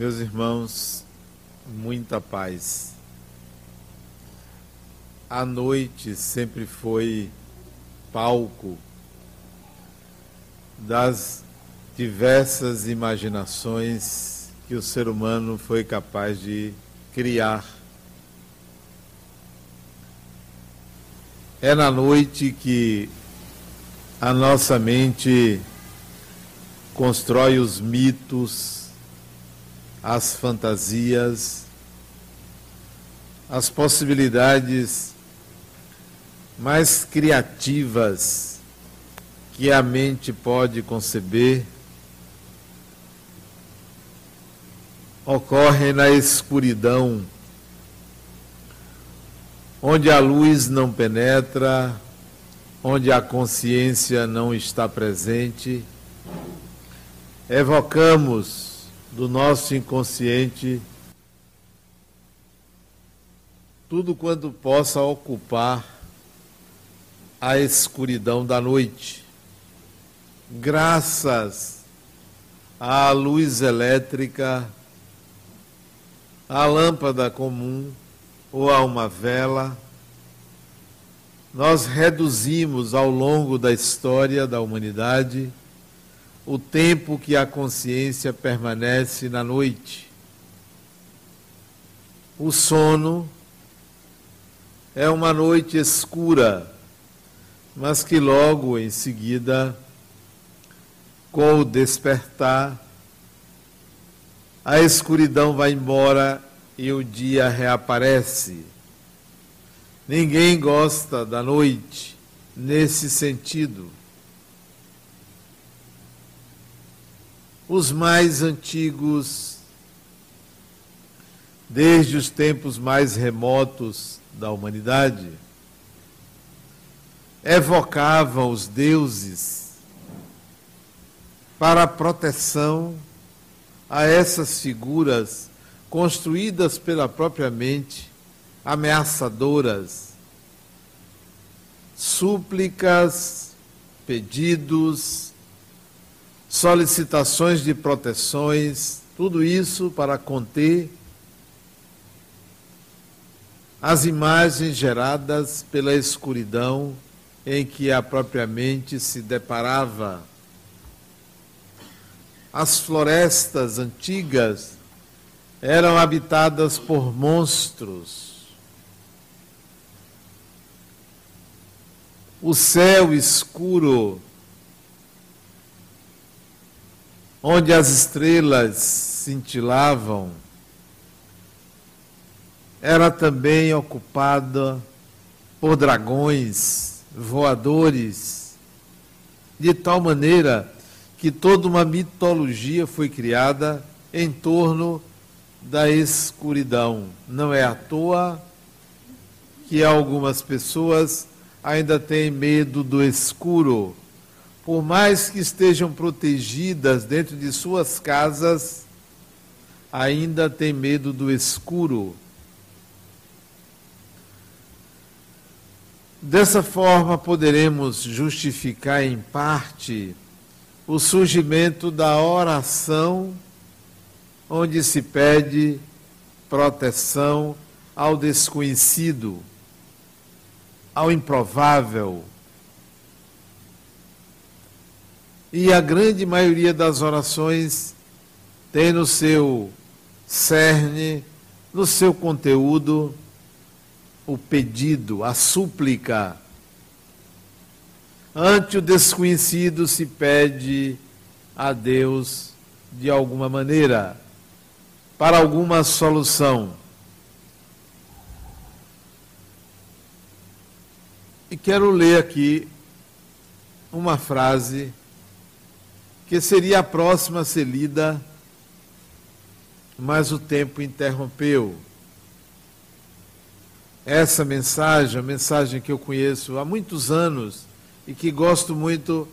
Meus irmãos, muita paz. A noite sempre foi palco das diversas imaginações que o ser humano foi capaz de criar. É na noite que a nossa mente constrói os mitos, as fantasias, as possibilidades mais criativas que a mente pode conceber ocorrem na escuridão, onde a luz não penetra, onde a consciência não está presente. Evocamos do nosso inconsciente tudo quanto possa ocupar a escuridão da noite. Graças à luz elétrica, à lâmpada comum ou a uma vela, nós reduzimos ao longo da história da humanidade o tempo que a consciência permanece na noite. O sono é uma noite escura, mas que logo em seguida, com o despertar, a escuridão vai embora e o dia reaparece. Ninguém gosta da noite nesse sentido. Os mais antigos, desde os tempos mais remotos da humanidade, evocavam os deuses para a proteção a essas figuras construídas pela própria mente ameaçadoras, súplicas, pedidos, solicitações de proteções, tudo isso para conter as imagens geradas pela escuridão em que a própria mente se deparava. As florestas antigas eram habitadas por monstros o céu escuro, onde as estrelas cintilavam, era também ocupada por dragões voadores, de tal maneira que toda uma mitologia foi criada em torno da escuridão. Não é à toa que algumas pessoas ainda têm medo do escuro. Por mais que estejam protegidas dentro de suas casas, ainda têm medo do escuro. Dessa forma, poderemos justificar em parte o surgimento da oração, onde se pede proteção ao desconhecido ao improvável. E a grande maioria das orações tem no seu cerne, no seu conteúdo, o pedido, a súplica. Ante o desconhecido se pede a Deus de alguma maneira, para alguma solução. E quero ler aqui uma frase que seria a próxima a ser lida, mas o tempo interrompeu. Essa mensagem, a mensagem que eu conheço há muitos anos e que gosto muito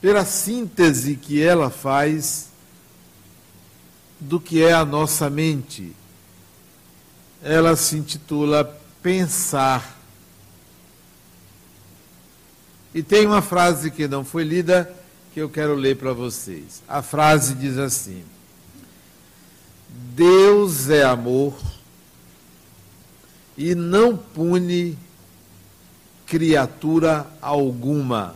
pela síntese que ela faz do que é a nossa mente. Ela se intitula Pensar e tem uma frase que não foi lida que eu quero ler para vocês. A frase diz assim: Deus é amor e não pune criatura alguma.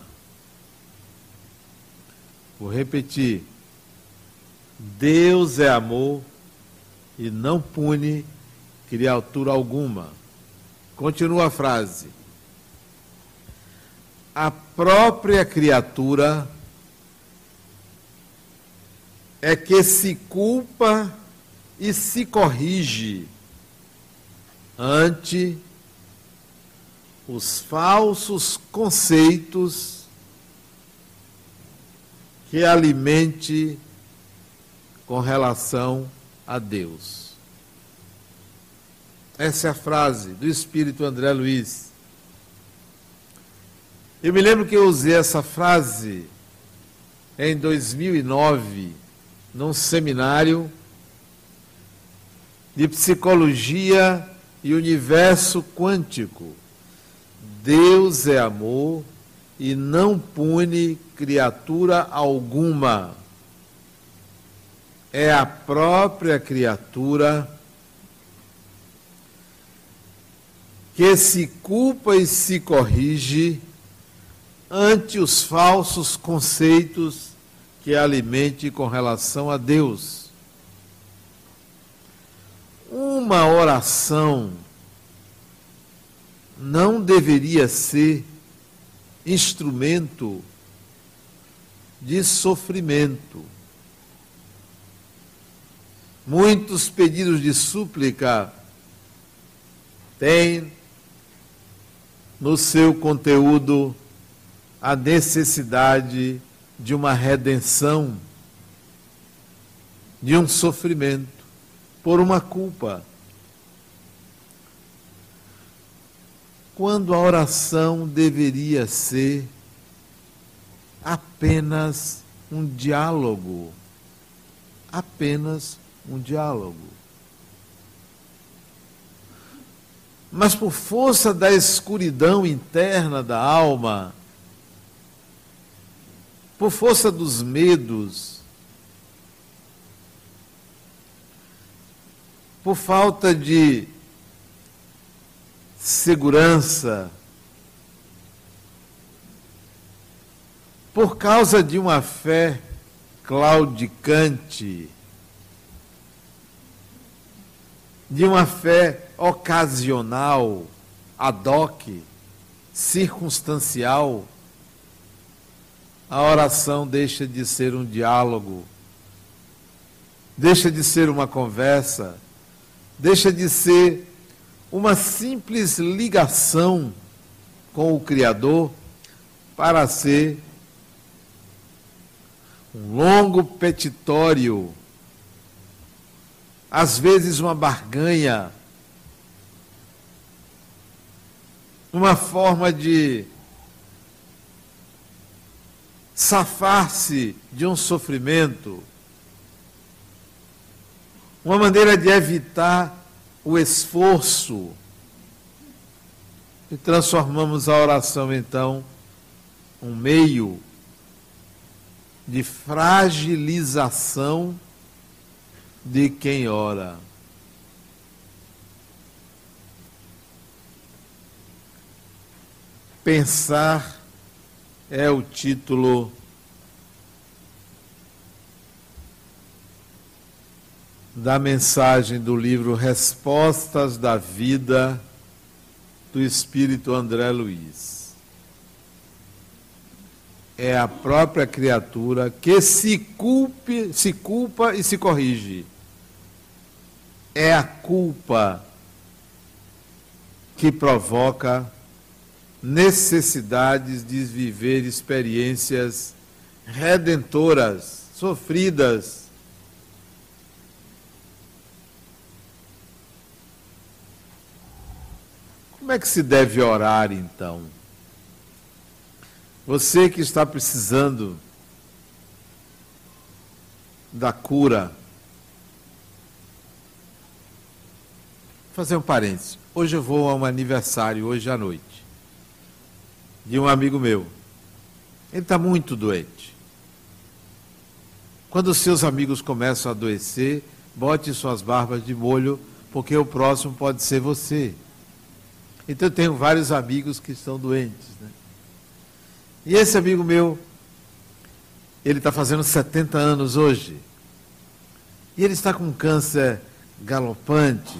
Vou repetir. Deus é amor e não pune criatura alguma. Continua a frase. A própria criatura é que se culpa e se corrige ante os falsos conceitos que alimente com relação a Deus. Essa é a frase do Espírito André Luiz. Eu me lembro que eu usei essa frase em 2009, num seminário de psicologia e universo quântico. Deus é amor e não pune criatura alguma. É a própria criatura que se culpa e se corrige ante os falsos conceitos que alimente com relação a Deus. Uma oração não deveria ser instrumento de sofrimento. Muitos pedidos de súplica têm no seu conteúdo a necessidade de uma redenção, de um sofrimento, por uma culpa. Quando a oração deveria ser apenas um diálogo, apenas um diálogo. mas por força da escuridão interna da alma, por força dos medos, por falta de segurança, por causa de uma fé claudicante, de uma fé ocasional, ad hoc, circunstancial, a oração deixa de ser um diálogo, deixa de ser uma conversa, deixa de ser uma simples ligação com o Criador para ser um longo petitório, às vezes uma barganha uma forma de safar-se de um sofrimento, uma maneira de evitar o esforço. E transformamos a oração, então, um meio de fragilização de quem ora. Pensar é o título da mensagem do livro Respostas da Vida do Espírito André Luiz. É a própria criatura que se culpe, se culpa e se corrige. É a culpa que provoca necessidades de viver experiências redentoras, sofridas. Como é que se deve orar então? Você que está precisando da cura. Vou fazer um parênteses. Hoje eu vou a um aniversário, hoje à noite de um amigo meu. Ele está muito doente. Quando seus amigos começam a adoecer, bote suas barbas de molho, porque o próximo pode ser você. Então eu tenho vários amigos que estão doentes. Né? E esse amigo meu, ele está fazendo 70 anos hoje. E ele está com câncer galopante.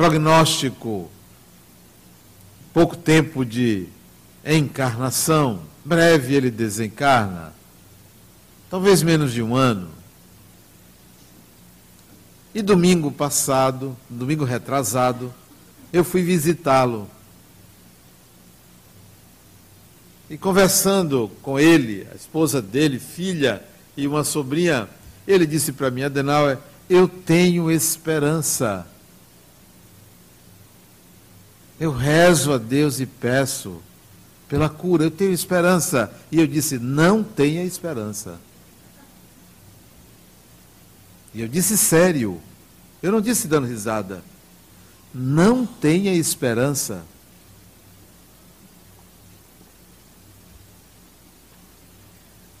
Prognóstico, pouco tempo de encarnação, breve ele desencarna, talvez menos de um ano. E domingo passado, domingo retrasado, eu fui visitá-lo. E conversando com ele, a esposa dele, filha e uma sobrinha, ele disse para mim, Adenauer, eu tenho esperança. Eu rezo a Deus e peço pela cura, eu tenho esperança. E eu disse: não tenha esperança. E eu disse sério, eu não disse dando risada. Não tenha esperança.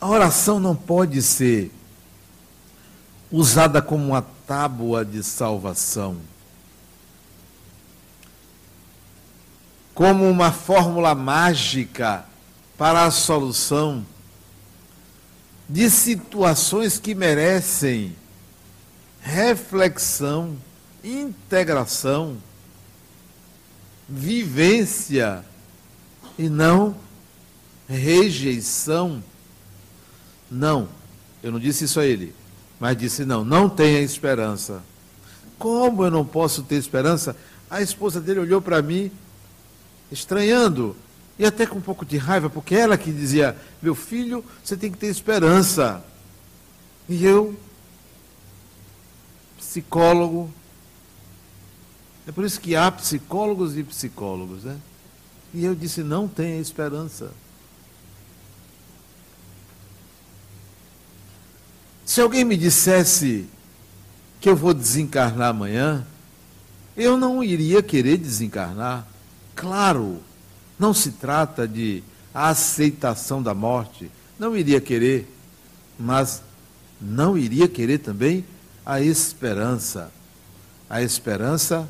A oração não pode ser usada como uma tábua de salvação, como uma fórmula mágica para a solução de situações que merecem reflexão, integração, vivência e não rejeição. Não, eu não disse isso a ele, mas disse: não, não tenha esperança. Como eu não posso ter esperança? A esposa dele olhou para mim, estranhando, e até com um pouco de raiva, porque ela que dizia: meu filho, você tem que ter esperança. E eu psicólogo. É por isso que há psicólogos e psicólogos, né? E eu disse: não tenha esperança. Se alguém me dissesse que eu vou desencarnar amanhã, eu não iria querer desencarnar. Claro, não se trata de aceitação da morte, não iria querer, mas não iria querer também a esperança. A esperança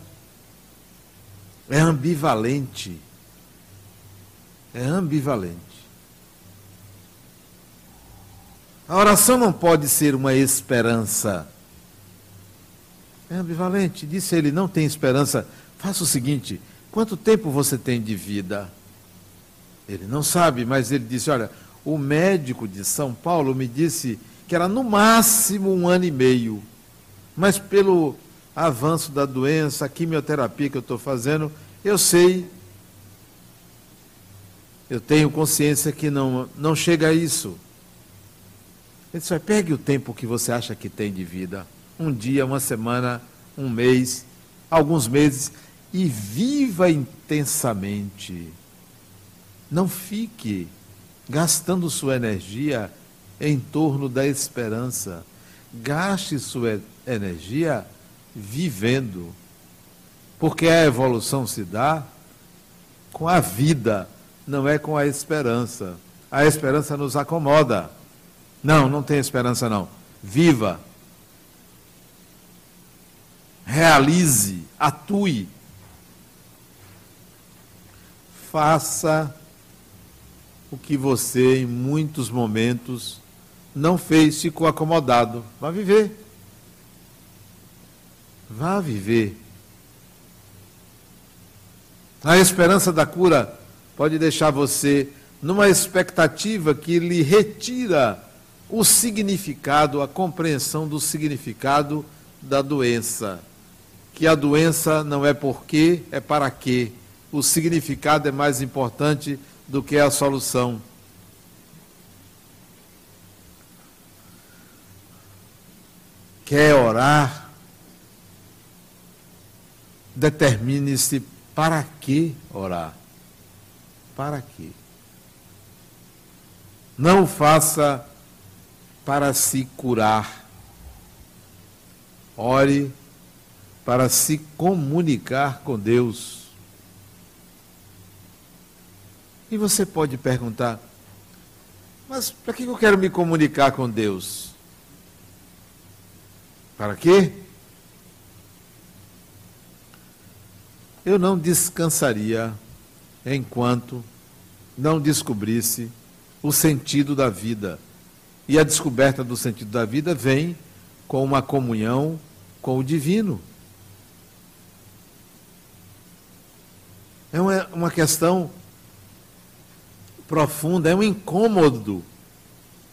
é ambivalente. É ambivalente. A oração não pode ser uma esperança. É ambivalente. Disse ele: não tem esperança. Faça o seguinte: quanto tempo você tem de vida? Ele não sabe, mas ele disse: olha, o médico de São Paulo me disse que era no máximo um ano e meio. Mas pelo avanço da doença, a quimioterapia que eu estou fazendo, eu sei, eu tenho consciência que não, não chega a isso. Ele disse, pegue o tempo que você acha que tem de vida, um dia, uma semana, um mês, alguns meses, e viva intensamente. Não fique gastando sua energia em torno da esperança. Gaste sua energia vivendo. Porque a evolução se dá com a vida, não é com a esperança. A esperança nos acomoda. Não, não tem esperança não. Viva. Realize, atue. Faça o que você em muitos momentos não fez, ficou acomodado. Vá viver. Vá viver. A esperança da cura pode deixar você numa expectativa que lhe retira o significado, a compreensão do significado da doença. Que a doença não é por quê, é para quê. O significado é mais importante do que a solução. Quer orar? determine-se para que orar. Para que? Não faça para se curar. Ore para se comunicar com Deus. E você pode perguntar: Mas para que eu quero me comunicar com Deus? Para quê? Eu não descansaria enquanto não descobrisse o sentido da vida. E a descoberta do sentido da vida vem com uma comunhão com o divino. É uma, uma questão profunda, é um incômodo.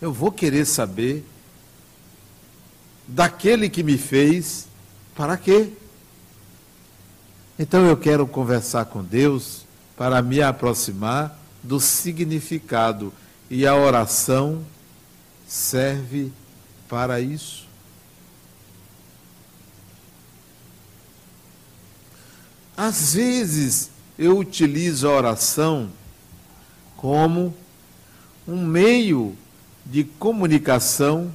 Eu vou querer saber daquele que me fez, para quê? Então eu quero conversar com Deus para me aproximar do significado e a oração serve para isso. Às vezes eu utilizo a oração como um meio de comunicação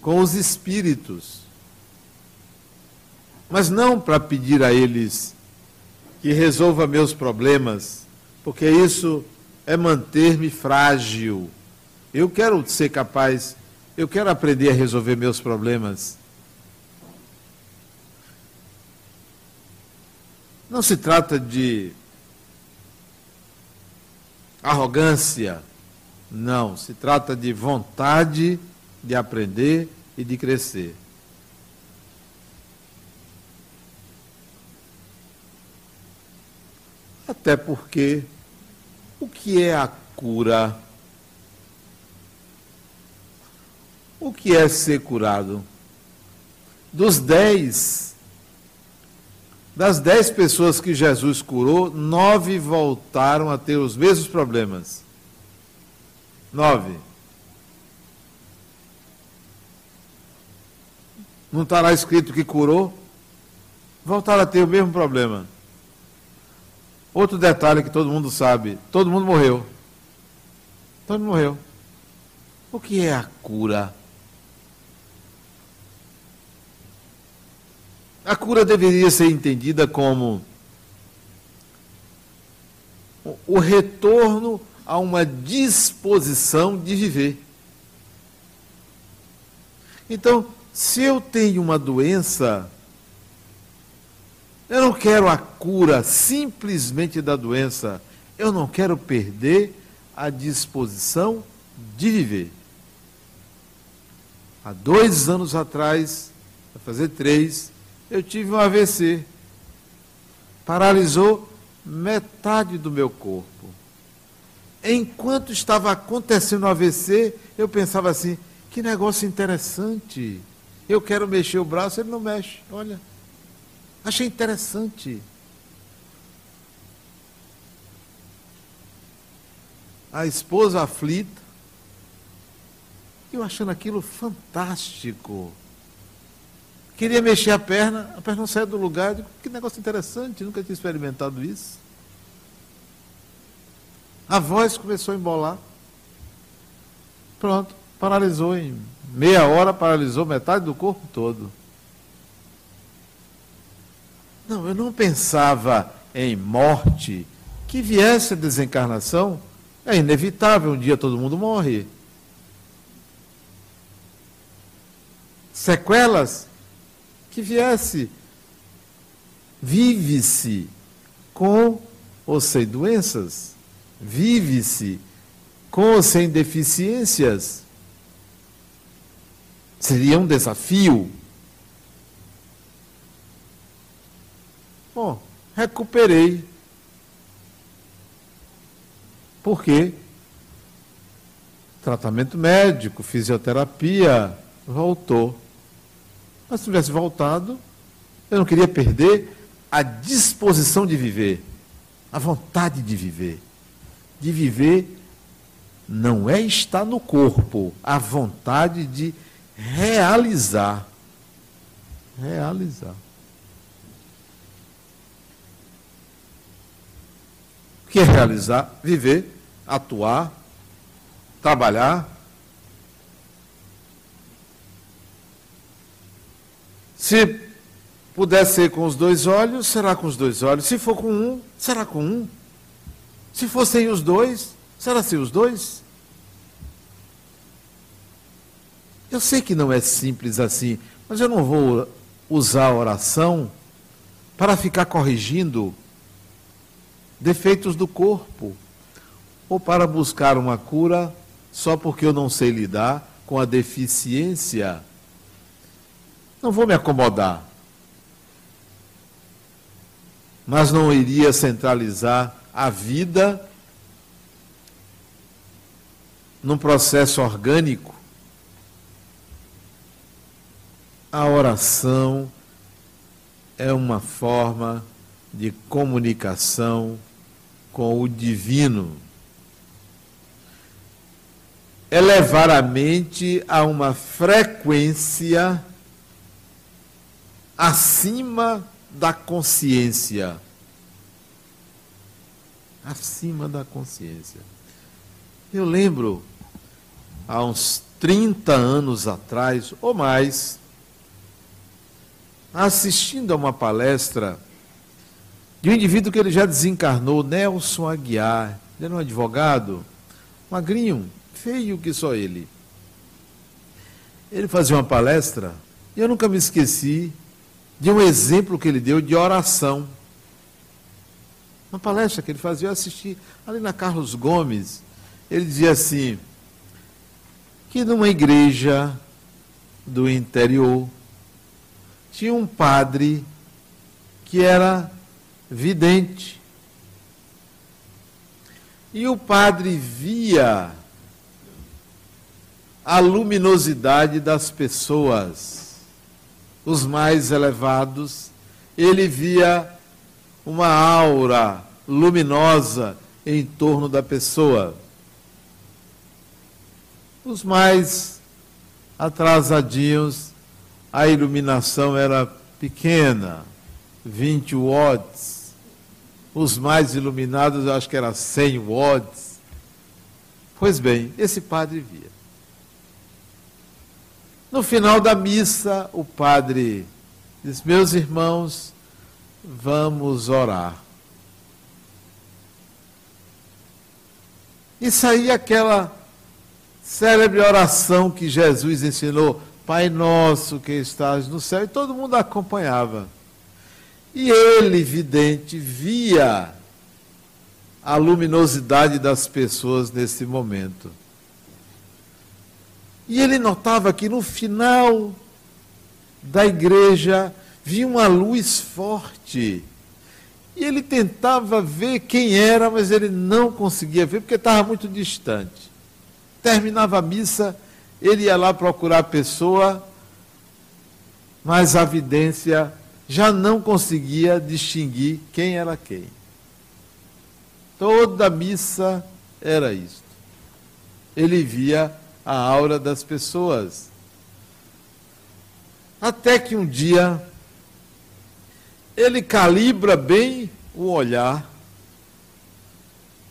com os espíritos, mas não para pedir a eles que resolva meus problemas, porque isso é manter-me frágil. Eu quero ser capaz, eu quero aprender a resolver meus problemas. Não se trata de arrogância, não, se trata de vontade de aprender e de crescer. Até porque o que é a cura? O que é ser curado? Dos dez, das dez pessoas que Jesus curou, nove voltaram a ter os mesmos problemas. Nove. Não está lá escrito que curou? Voltaram a ter o mesmo problema. Outro detalhe que todo mundo sabe: todo mundo morreu. Todo mundo morreu. O que é a cura? A cura deveria ser entendida como o retorno a uma disposição de viver. Então, se eu tenho uma doença, eu não quero a cura simplesmente da doença. Eu não quero perder a disposição de viver. Há dois anos atrás, vai fazer três, eu tive um AVC. Paralisou metade do meu corpo. Enquanto estava acontecendo o AVC, eu pensava assim: que negócio interessante. Eu quero mexer o braço, ele não mexe. Olha. Achei interessante. A esposa aflita. Eu achando aquilo fantástico. Queria mexer a perna, a perna não saia do lugar. Digo, que negócio interessante, nunca tinha experimentado isso. A voz começou a embolar. Pronto, paralisou em meia hora, paralisou metade do corpo todo. Não, eu não pensava em morte. Que viesse a desencarnação, é inevitável, um dia todo mundo morre. Sequelas, que viesse. Vive-se com ou sem doenças. Vive-se com ou sem deficiências. Seria um desafio. Bom, recuperei. Por quê? Tratamento médico, fisioterapia, voltou. Mas se tivesse voltado, eu não queria perder a disposição de viver, a vontade de viver. De viver não é estar no corpo, a vontade de realizar. Realizar. que é realizar, viver, atuar, trabalhar. Se puder ser com os dois olhos, será com os dois olhos. Se for com um, será com um. Se for sem os dois, será sem os dois. Eu sei que não é simples assim, mas eu não vou usar a oração para ficar corrigindo defeitos do corpo ou para buscar uma cura só porque eu não sei lidar com a deficiência. Não vou me acomodar. Mas não iria centralizar a vida num processo orgânico. A oração é uma forma de comunicação com o divino. Elevar a mente a uma frequência acima da consciência. Acima da consciência. Eu lembro, há uns 30 anos atrás, ou mais, assistindo a uma palestra de um indivíduo que ele já desencarnou, Nelson Aguiar. Ele era um advogado, magrinho, feio que só ele. Ele fazia uma palestra e eu nunca me esqueci de um exemplo que ele deu de oração. Uma palestra que ele fazia, eu assisti ali na Carlos Gomes. Ele dizia assim: que numa igreja do interior tinha um padre que era vidente. E o padre via a luminosidade das pessoas, os mais elevados, ele via uma aura luminosa em torno da pessoa. Os mais atrasadinhos, a iluminação era pequena, 20 watts. Os mais iluminados, eu acho que era 100 watts. Pois bem, esse padre via. No final da missa, o padre diz: Meus irmãos, vamos orar. E saía aquela célebre oração que Jesus ensinou: Pai nosso que estás no céu, e todo mundo acompanhava. E ele, vidente, via a luminosidade das pessoas nesse momento. E ele notava que no final da igreja vinha uma luz forte. E ele tentava ver quem era, mas ele não conseguia ver, porque estava muito distante. Terminava a missa, ele ia lá procurar a pessoa, mas a vidência já não conseguia distinguir quem era quem. Toda missa era isto. Ele via a aura das pessoas. Até que um dia ele calibra bem o olhar.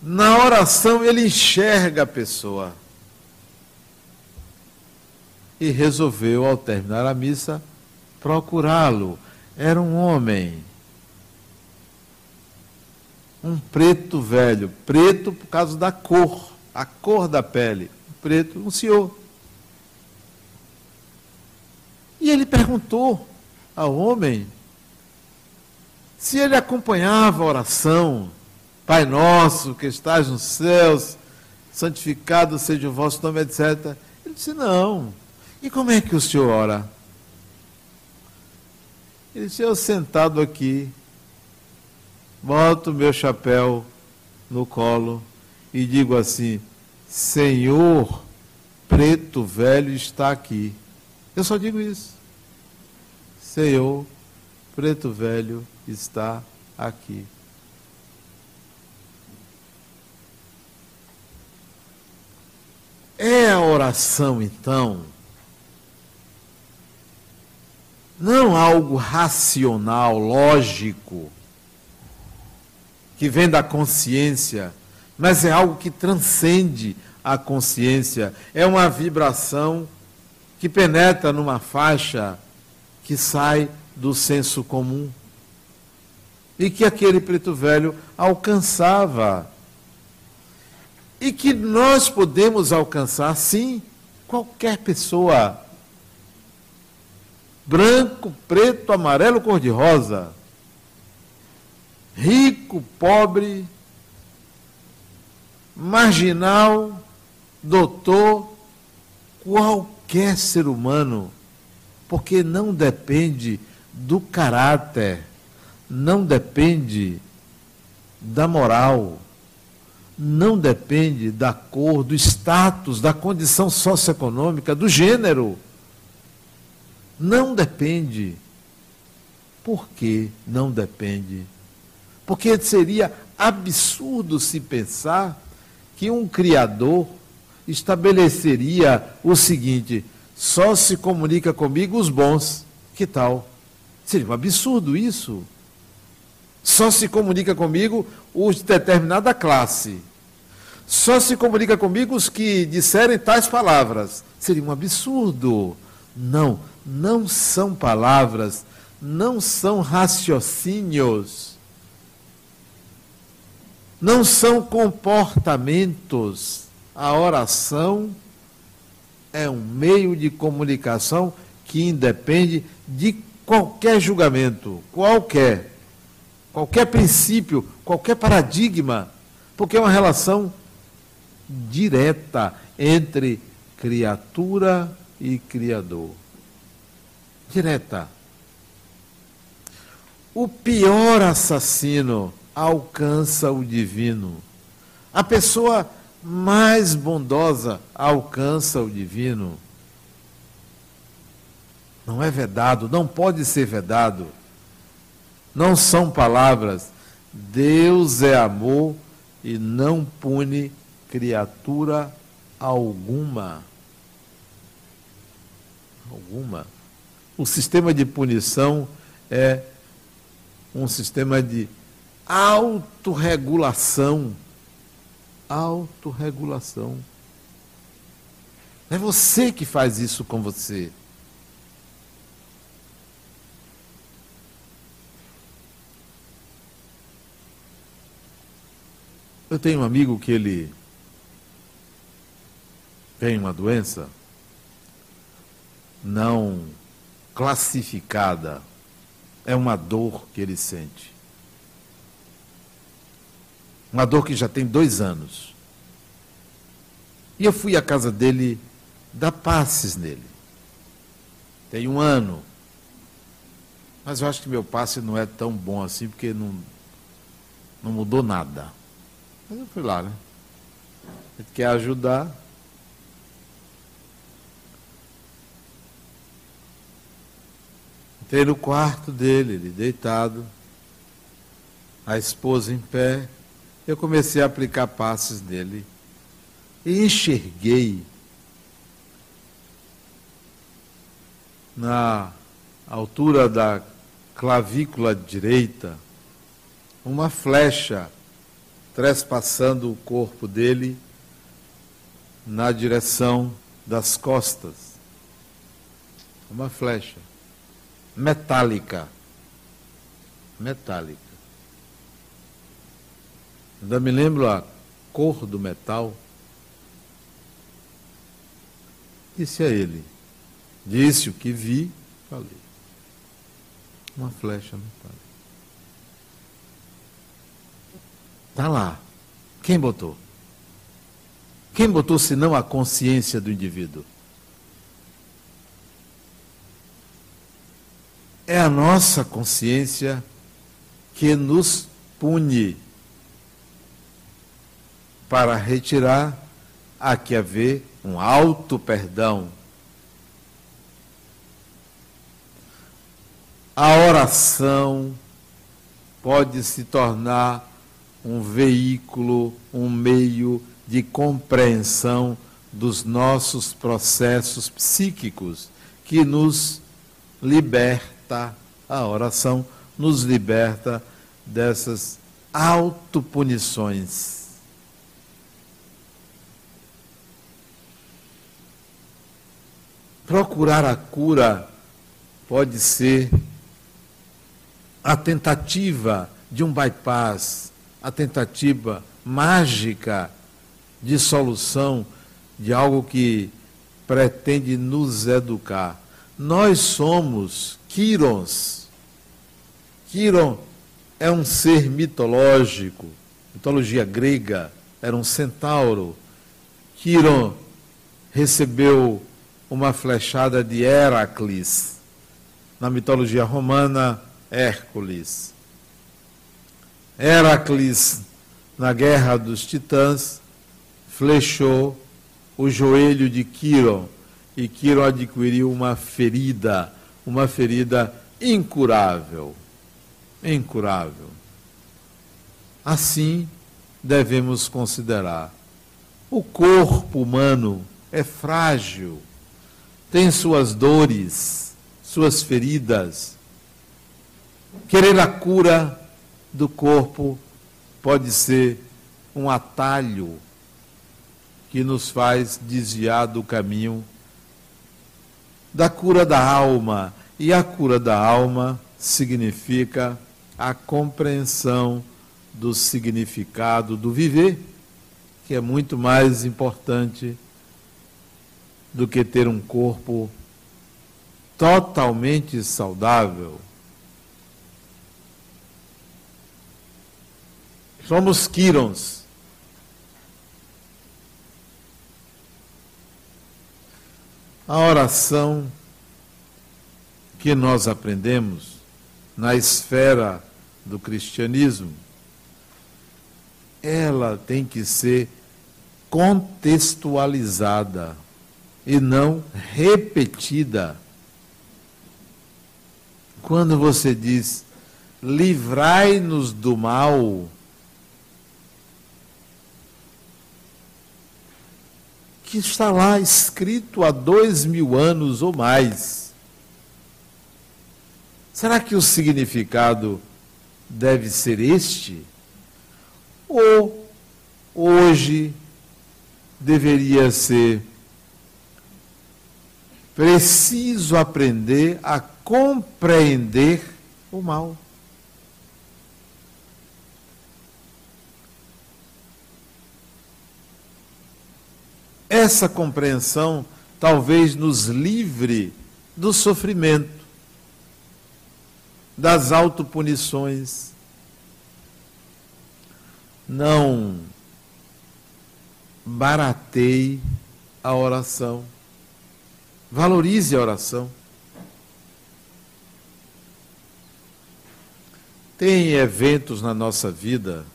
Na oração ele enxerga a pessoa. E resolveu, ao terminar a missa, procurá-lo. Era um homem. Um preto velho. Preto por causa da cor, a cor da pele preto, um senhor. E ele perguntou ao homem se ele acompanhava a oração, Pai nosso que estás nos céus, santificado seja o vosso nome, etc. Ele disse: Não. E como é que o senhor ora? Ele disse: Eu sentado aqui, boto meu chapéu no colo e digo assim: Senhor, preto velho está aqui. Eu só digo isso. Senhor, preto velho está aqui. É a oração, então, não algo racional, lógico, que vem da consciência mas é algo que transcende a consciência. É uma vibração que penetra numa faixa que sai do senso comum. E que aquele preto velho alcançava. E que nós podemos alcançar, sim, qualquer pessoa branco, preto, amarelo, cor-de-rosa, rico, pobre, marginal, doutor, qualquer ser humano, porque não depende do caráter, não depende da moral, não depende da cor, do status, da condição socioeconômica, do gênero. Não depende. Por que não depende? Porque seria absurdo se pensar que um criador estabeleceria o seguinte: só se comunica comigo os bons. Que tal? Seria um absurdo isso. Só se comunica comigo os de determinada classe. Só se comunica comigo os que disserem tais palavras. Seria um absurdo. Não, não são palavras, não são raciocínios não são comportamentos. A oração é um meio de comunicação que independe de qualquer julgamento, qualquer, qualquer princípio, qualquer paradigma, porque é uma relação direta entre criatura e Criador. Direta. O pior assassino alcança o divino. A pessoa mais bondosa alcança o divino. Não é vedado, não pode ser vedado. Não são palavras. Deus é amor e não pune criatura alguma. Alguma. O sistema de punição é um sistema de autorregulação. Autorregulação. É você que faz isso com você. Eu tenho um amigo que ele tem uma doença não classificada. É uma dor que ele sente. Uma dor que já tem dois anos. E eu fui à casa dele dar passes nele. Tem um ano. Mas eu acho que meu passe não é tão bom assim, porque não, não mudou nada. Mas eu fui lá, né? Ele quer ajudar. Entrei no quarto dele, ele deitado, a esposa em pé, eu comecei a aplicar passes nele e enxerguei na altura da clavícula direita uma flecha trespassando o corpo dele na direção das costas. Uma flecha metálica. Metálica. Ainda me lembro a cor do metal. Disse a ele. Disse o que vi, falei. Uma flecha metálica. Está lá. Quem botou? Quem botou senão a consciência do indivíduo? É a nossa consciência que nos pune para retirar, há que haver um alto perdão. A oração pode se tornar um veículo, um meio de compreensão dos nossos processos psíquicos, que nos liberta, a oração nos liberta dessas autopunições. Procurar a cura pode ser a tentativa de um bypass, a tentativa mágica de solução de algo que pretende nos educar. Nós somos Quirons. Quiron é um ser mitológico, mitologia grega, era um centauro. Quiron recebeu uma flechada de Heracles. Na mitologia romana, Hércules. Heracles, na guerra dos titãs, flechou o joelho de Quiron e Quiron adquiriu uma ferida, uma ferida incurável. Incurável. Assim devemos considerar. O corpo humano é frágil, tem suas dores, suas feridas. Querer a cura do corpo pode ser um atalho que nos faz desviar do caminho da cura da alma. E a cura da alma significa a compreensão do significado do viver, que é muito mais importante do que ter um corpo totalmente saudável. Somos Quirons. A oração que nós aprendemos na esfera do cristianismo, ela tem que ser contextualizada e não repetida. Quando você diz, livrai-nos do mal, que está lá escrito há dois mil anos ou mais. Será que o significado deve ser este? Ou hoje deveria ser preciso aprender a compreender o mal? Essa compreensão talvez nos livre do sofrimento, das autopunições. Não barateie a oração. Valorize a oração. Tem eventos na nossa vida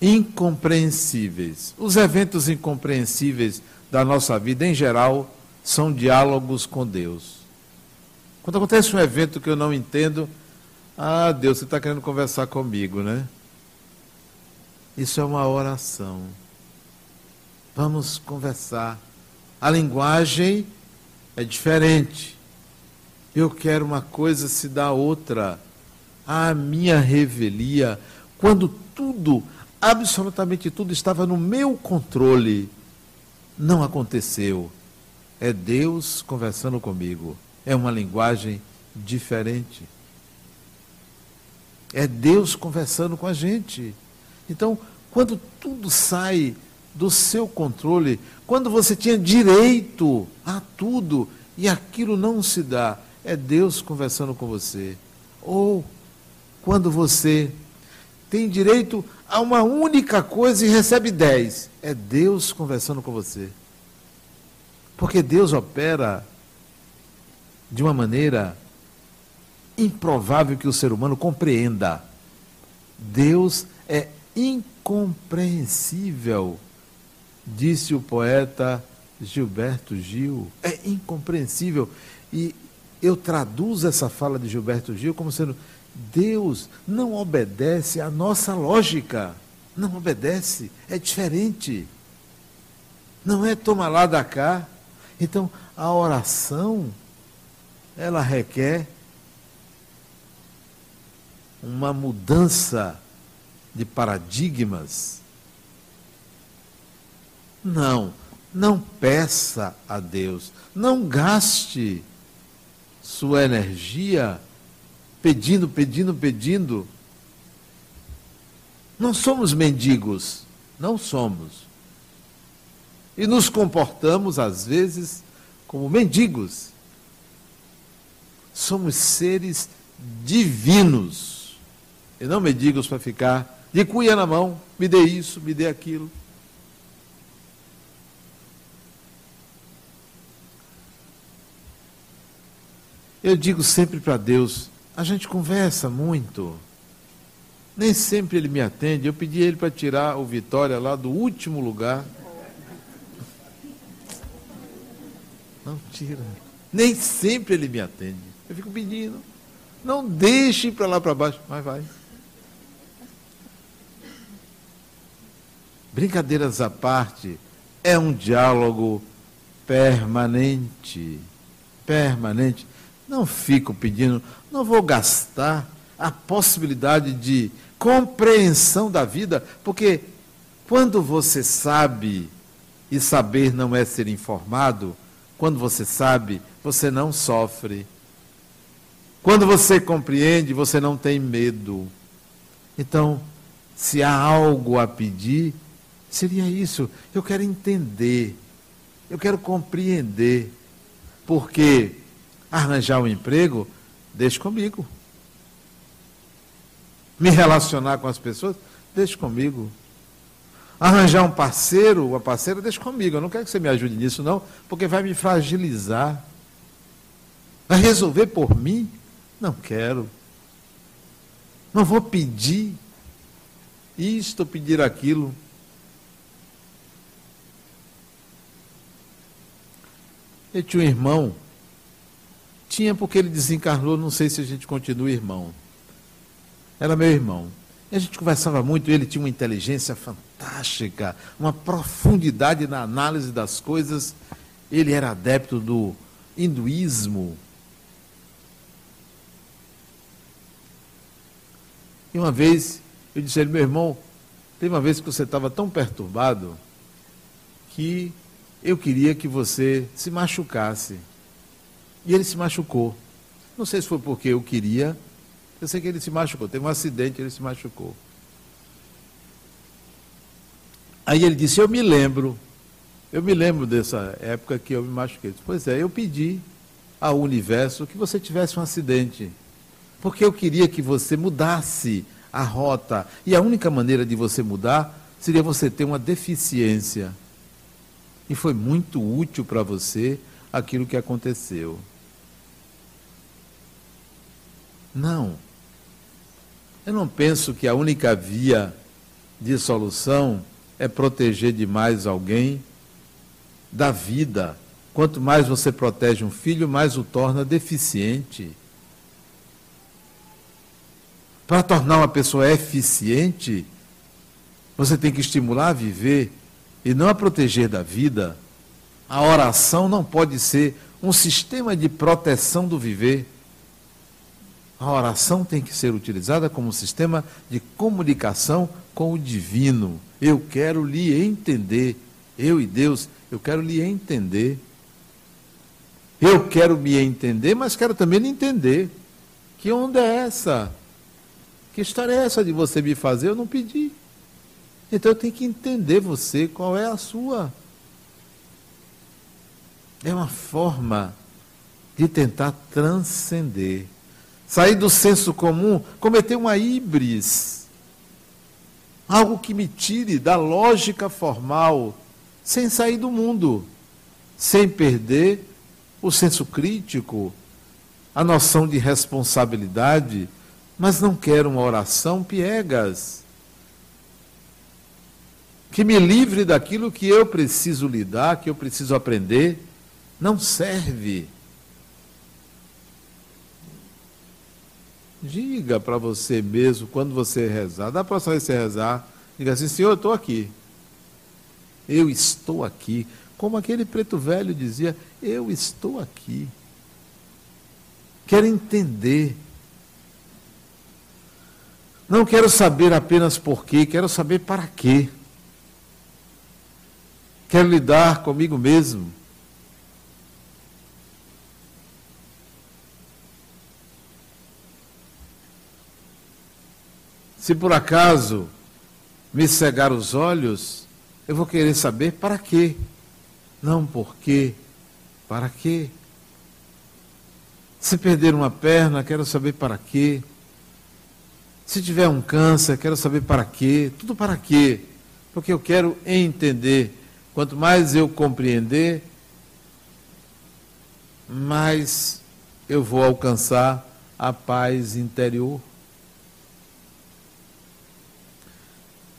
incompreensíveis. Os eventos incompreensíveis da nossa vida, em geral, são diálogos com Deus. Quando acontece um evento que eu não entendo, ah, Deus, você está querendo conversar comigo, né? Isso é uma oração. Vamos conversar. A linguagem é diferente. Eu quero uma coisa, se dá outra. A minha revelia, quando tudo absolutamente tudo estava no meu controle. Não aconteceu. É Deus conversando comigo. É uma linguagem diferente. É Deus conversando com a gente. Então, quando tudo sai do seu controle, quando você tinha direito a tudo e aquilo não se dá, é Deus conversando com você. Ou quando você tem direito a uma única coisa e recebe dez. É Deus conversando com você. Porque Deus opera de uma maneira improvável que o ser humano compreenda. Deus é incompreensível, disse o poeta Gilberto Gil. É incompreensível. E eu traduzo essa fala de Gilberto Gil como sendo Deus não obedece à nossa lógica. Não obedece, é diferente. Não é toma lá da cá. Então, a oração, ela requer uma mudança de paradigmas. Não, não peça a Deus, não gaste sua energia pedindo, pedindo, pedindo. Não somos mendigos, não somos. E nos comportamos, às vezes, como mendigos. Somos seres divinos. E não mendigos para ficar de cuia na mão, me dê isso, me dê aquilo. Eu digo sempre para Deus, a gente conversa muito. Nem sempre ele me atende. Eu pedi ele para tirar o Vitória lá do último lugar. Não tira. Nem sempre ele me atende. Eu fico pedindo. Não deixe para lá para baixo, mas vai. Brincadeiras à parte, é um diálogo permanente. Permanente. Não fico pedindo, não vou gastar a possibilidade de compreensão da vida, porque quando você sabe, e saber não é ser informado, quando você sabe, você não sofre. Quando você compreende, você não tem medo. Então, se há algo a pedir, seria isso. Eu quero entender, eu quero compreender. Porque arranjar um emprego, deixe comigo. Me relacionar com as pessoas, deixe comigo. Arranjar um parceiro, uma parceira, deixe comigo. Eu não quero que você me ajude nisso, não, porque vai me fragilizar. Vai resolver por mim? Não quero. Não vou pedir isto, pedir aquilo. Eu tinha um irmão, tinha porque ele desencarnou, não sei se a gente continua irmão. Era meu irmão. E a gente conversava muito, ele tinha uma inteligência fantástica, uma profundidade na análise das coisas. Ele era adepto do hinduísmo, E uma vez eu disse a ele, meu irmão, tem uma vez que você estava tão perturbado que eu queria que você se machucasse. E ele se machucou. Não sei se foi porque eu queria, eu sei que ele se machucou. Teve um acidente, ele se machucou. Aí ele disse: Eu me lembro, eu me lembro dessa época que eu me machuquei. Disse, pois é, eu pedi ao universo que você tivesse um acidente porque eu queria que você mudasse a rota. E a única maneira de você mudar seria você ter uma deficiência. E foi muito útil para você aquilo que aconteceu. Não. Eu não penso que a única via de solução é proteger demais alguém da vida. Quanto mais você protege um filho, mais o torna deficiente. Para tornar uma pessoa eficiente, você tem que estimular a viver e não a proteger da vida. A oração não pode ser um sistema de proteção do viver. A oração tem que ser utilizada como um sistema de comunicação com o divino. Eu quero lhe entender. Eu e Deus, eu quero lhe entender. Eu quero me entender, mas quero também lhe entender. Que onda é essa? Que história é essa de você me fazer? Eu não pedi. Então eu tenho que entender você, qual é a sua. É uma forma de tentar transcender. Sair do senso comum, cometer uma híbris. Algo que me tire da lógica formal, sem sair do mundo, sem perder o senso crítico, a noção de responsabilidade mas não quero uma oração piegas. Que me livre daquilo que eu preciso lidar, que eu preciso aprender, não serve. Diga para você mesmo, quando você rezar, vez que você rezar, diga assim: Senhor, eu estou aqui. Eu estou aqui. Como aquele preto velho dizia: Eu estou aqui. Quero entender não quero saber apenas por quê, quero saber para quê. Quero lidar comigo mesmo. Se por acaso me cegar os olhos, eu vou querer saber para quê. Não por quê, para quê. Se perder uma perna, quero saber para quê. Se tiver um câncer, quero saber para quê. Tudo para quê? Porque eu quero entender. Quanto mais eu compreender, mais eu vou alcançar a paz interior.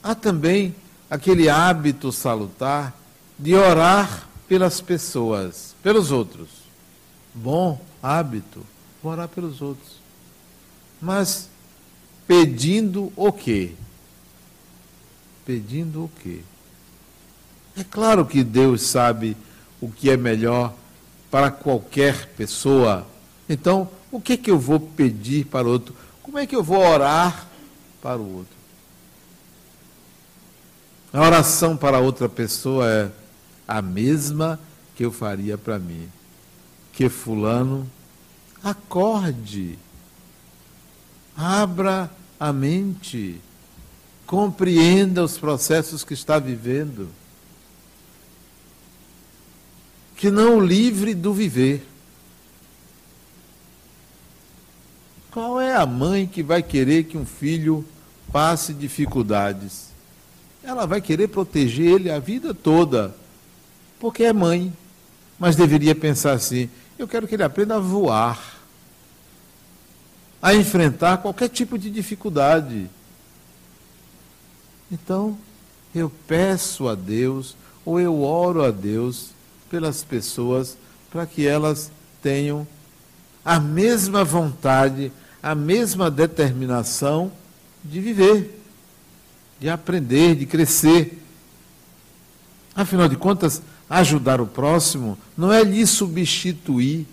Há também aquele hábito salutar de orar pelas pessoas, pelos outros. Bom hábito, orar pelos outros. Mas pedindo o quê? Pedindo o quê? É claro que Deus sabe o que é melhor para qualquer pessoa. Então, o que é que eu vou pedir para o outro? Como é que eu vou orar para o outro? A oração para outra pessoa é a mesma que eu faria para mim. Que fulano acorde. Abra a mente. Compreenda os processos que está vivendo. Que não o livre do viver. Qual é a mãe que vai querer que um filho passe dificuldades? Ela vai querer proteger ele a vida toda, porque é mãe. Mas deveria pensar assim: eu quero que ele aprenda a voar, a enfrentar qualquer tipo de dificuldade. Então, eu peço a Deus, ou eu oro a Deus pelas pessoas, para que elas tenham a mesma vontade, a mesma determinação de viver, de aprender, de crescer. Afinal de contas, ajudar o próximo não é lhe substituir.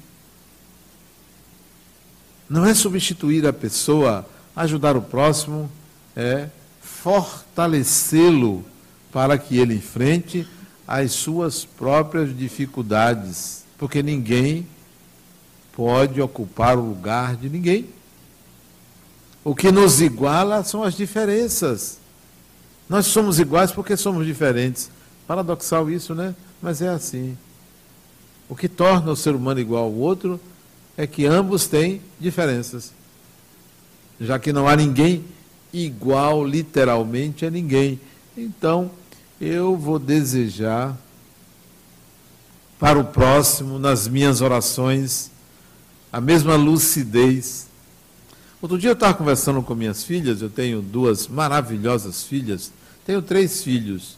Não é substituir a pessoa. Ajudar o próximo é fortalecê-lo para que ele enfrente as suas próprias dificuldades. Porque ninguém pode ocupar o lugar de ninguém. O que nos iguala são as diferenças. Nós somos iguais porque somos diferentes. Paradoxal isso, né? Mas é assim. O que torna o ser humano igual ao outro é que ambos têm diferenças. Já que não há ninguém igual literalmente a ninguém. Então, eu vou desejar para o próximo, nas minhas orações, a mesma lucidez Outro dia eu estava conversando com minhas filhas, eu tenho duas maravilhosas filhas, tenho três filhos.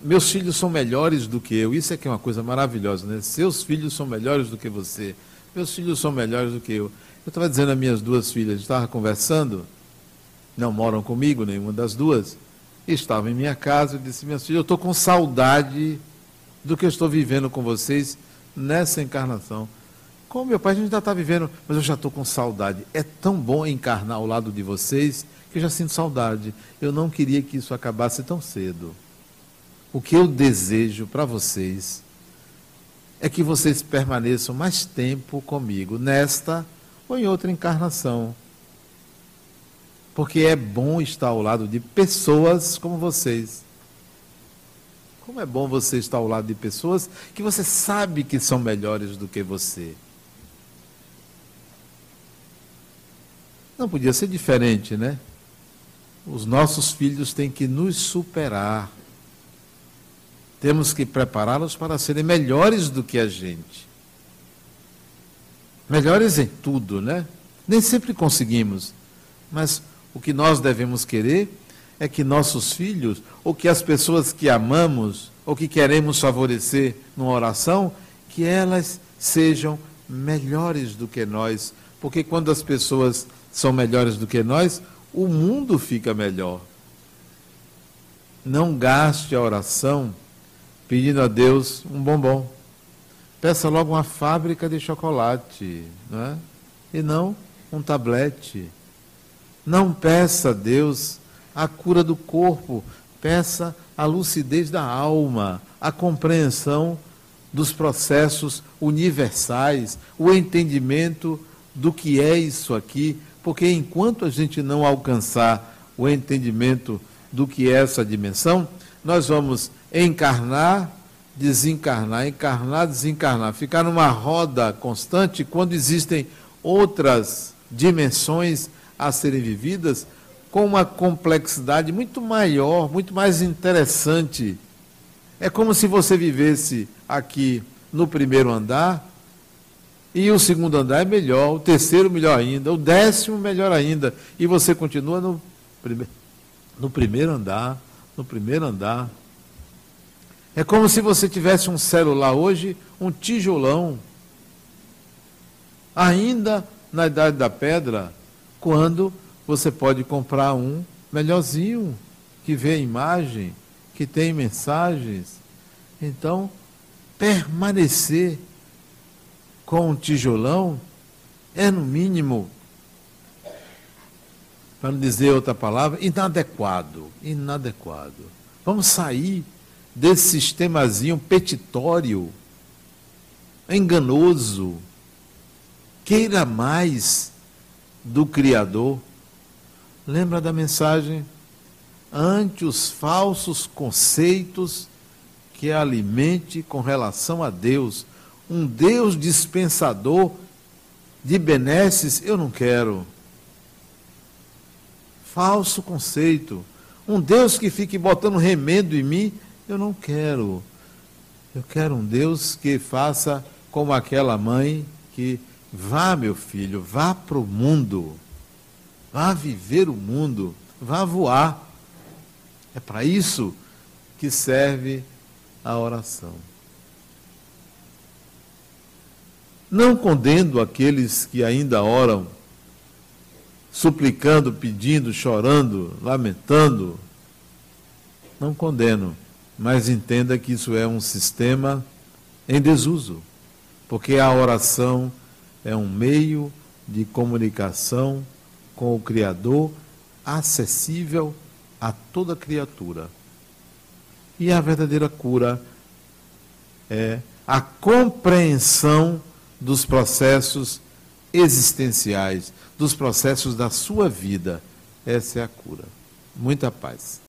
Meus filhos são melhores do que eu, isso é que é uma coisa maravilhosa, né? Seus filhos são melhores do que você, meus filhos são melhores do que eu. Eu estava dizendo às minhas duas filhas, estava conversando, não moram comigo, nenhuma das duas, estava em minha casa, eu disse, minhas filhas, eu estou com saudade do que eu estou vivendo com vocês nessa encarnação. Com meu pai, a gente ainda está vivendo, mas eu já estou com saudade. É tão bom encarnar ao lado de vocês que eu já sinto saudade. Eu não queria que isso acabasse tão cedo. O que eu desejo para vocês é que vocês permaneçam mais tempo comigo, nesta ou em outra encarnação. Porque é bom estar ao lado de pessoas como vocês. Como é bom você estar ao lado de pessoas que você sabe que são melhores do que você. Não podia ser diferente, né? Os nossos filhos têm que nos superar. Temos que prepará-los para serem melhores do que a gente. Melhores em tudo, né? Nem sempre conseguimos. Mas o que nós devemos querer é que nossos filhos, ou que as pessoas que amamos, ou que queremos favorecer numa oração, que elas sejam melhores do que nós. Porque quando as pessoas são melhores do que nós, o mundo fica melhor. Não gaste a oração pedindo a Deus um bombom. Peça logo uma fábrica de chocolate, não é? e não um tablete. Não peça a Deus a cura do corpo, peça a lucidez da alma, a compreensão dos processos universais, o entendimento do que é isso aqui, porque enquanto a gente não alcançar o entendimento do que é essa dimensão, nós vamos encarnar desencarnar, encarnar, desencarnar, ficar numa roda constante quando existem outras dimensões a serem vividas com uma complexidade muito maior, muito mais interessante. É como se você vivesse aqui no primeiro andar e o segundo andar é melhor, o terceiro melhor ainda, o décimo melhor ainda, e você continua no, prime no primeiro andar, no primeiro andar. É como se você tivesse um celular hoje, um tijolão, ainda na idade da pedra, quando você pode comprar um melhorzinho, que vê a imagem, que tem mensagens. Então, permanecer com um tijolão é, no mínimo, para não dizer outra palavra, inadequado. Inadequado. Vamos sair desse sistemazinho petitório, enganoso, queira mais do Criador. Lembra da mensagem? Ante os falsos conceitos que alimente com relação a Deus. Um Deus dispensador de benesses, eu não quero. Falso conceito. Um Deus que fique botando remendo em mim, eu não quero. Eu quero um Deus que faça como aquela mãe que vá, meu filho, vá para o mundo. Vá viver o mundo, vá voar. É para isso que serve a oração. Não condeno aqueles que ainda oram, suplicando, pedindo, chorando, lamentando. Não condeno, mas entenda que isso é um sistema em desuso, porque a oração é um meio de comunicação com o Criador acessível a toda criatura. E a verdadeira cura é a compreensão dos processos existenciais, dos processos da sua vida. Essa é a cura. Muita paz.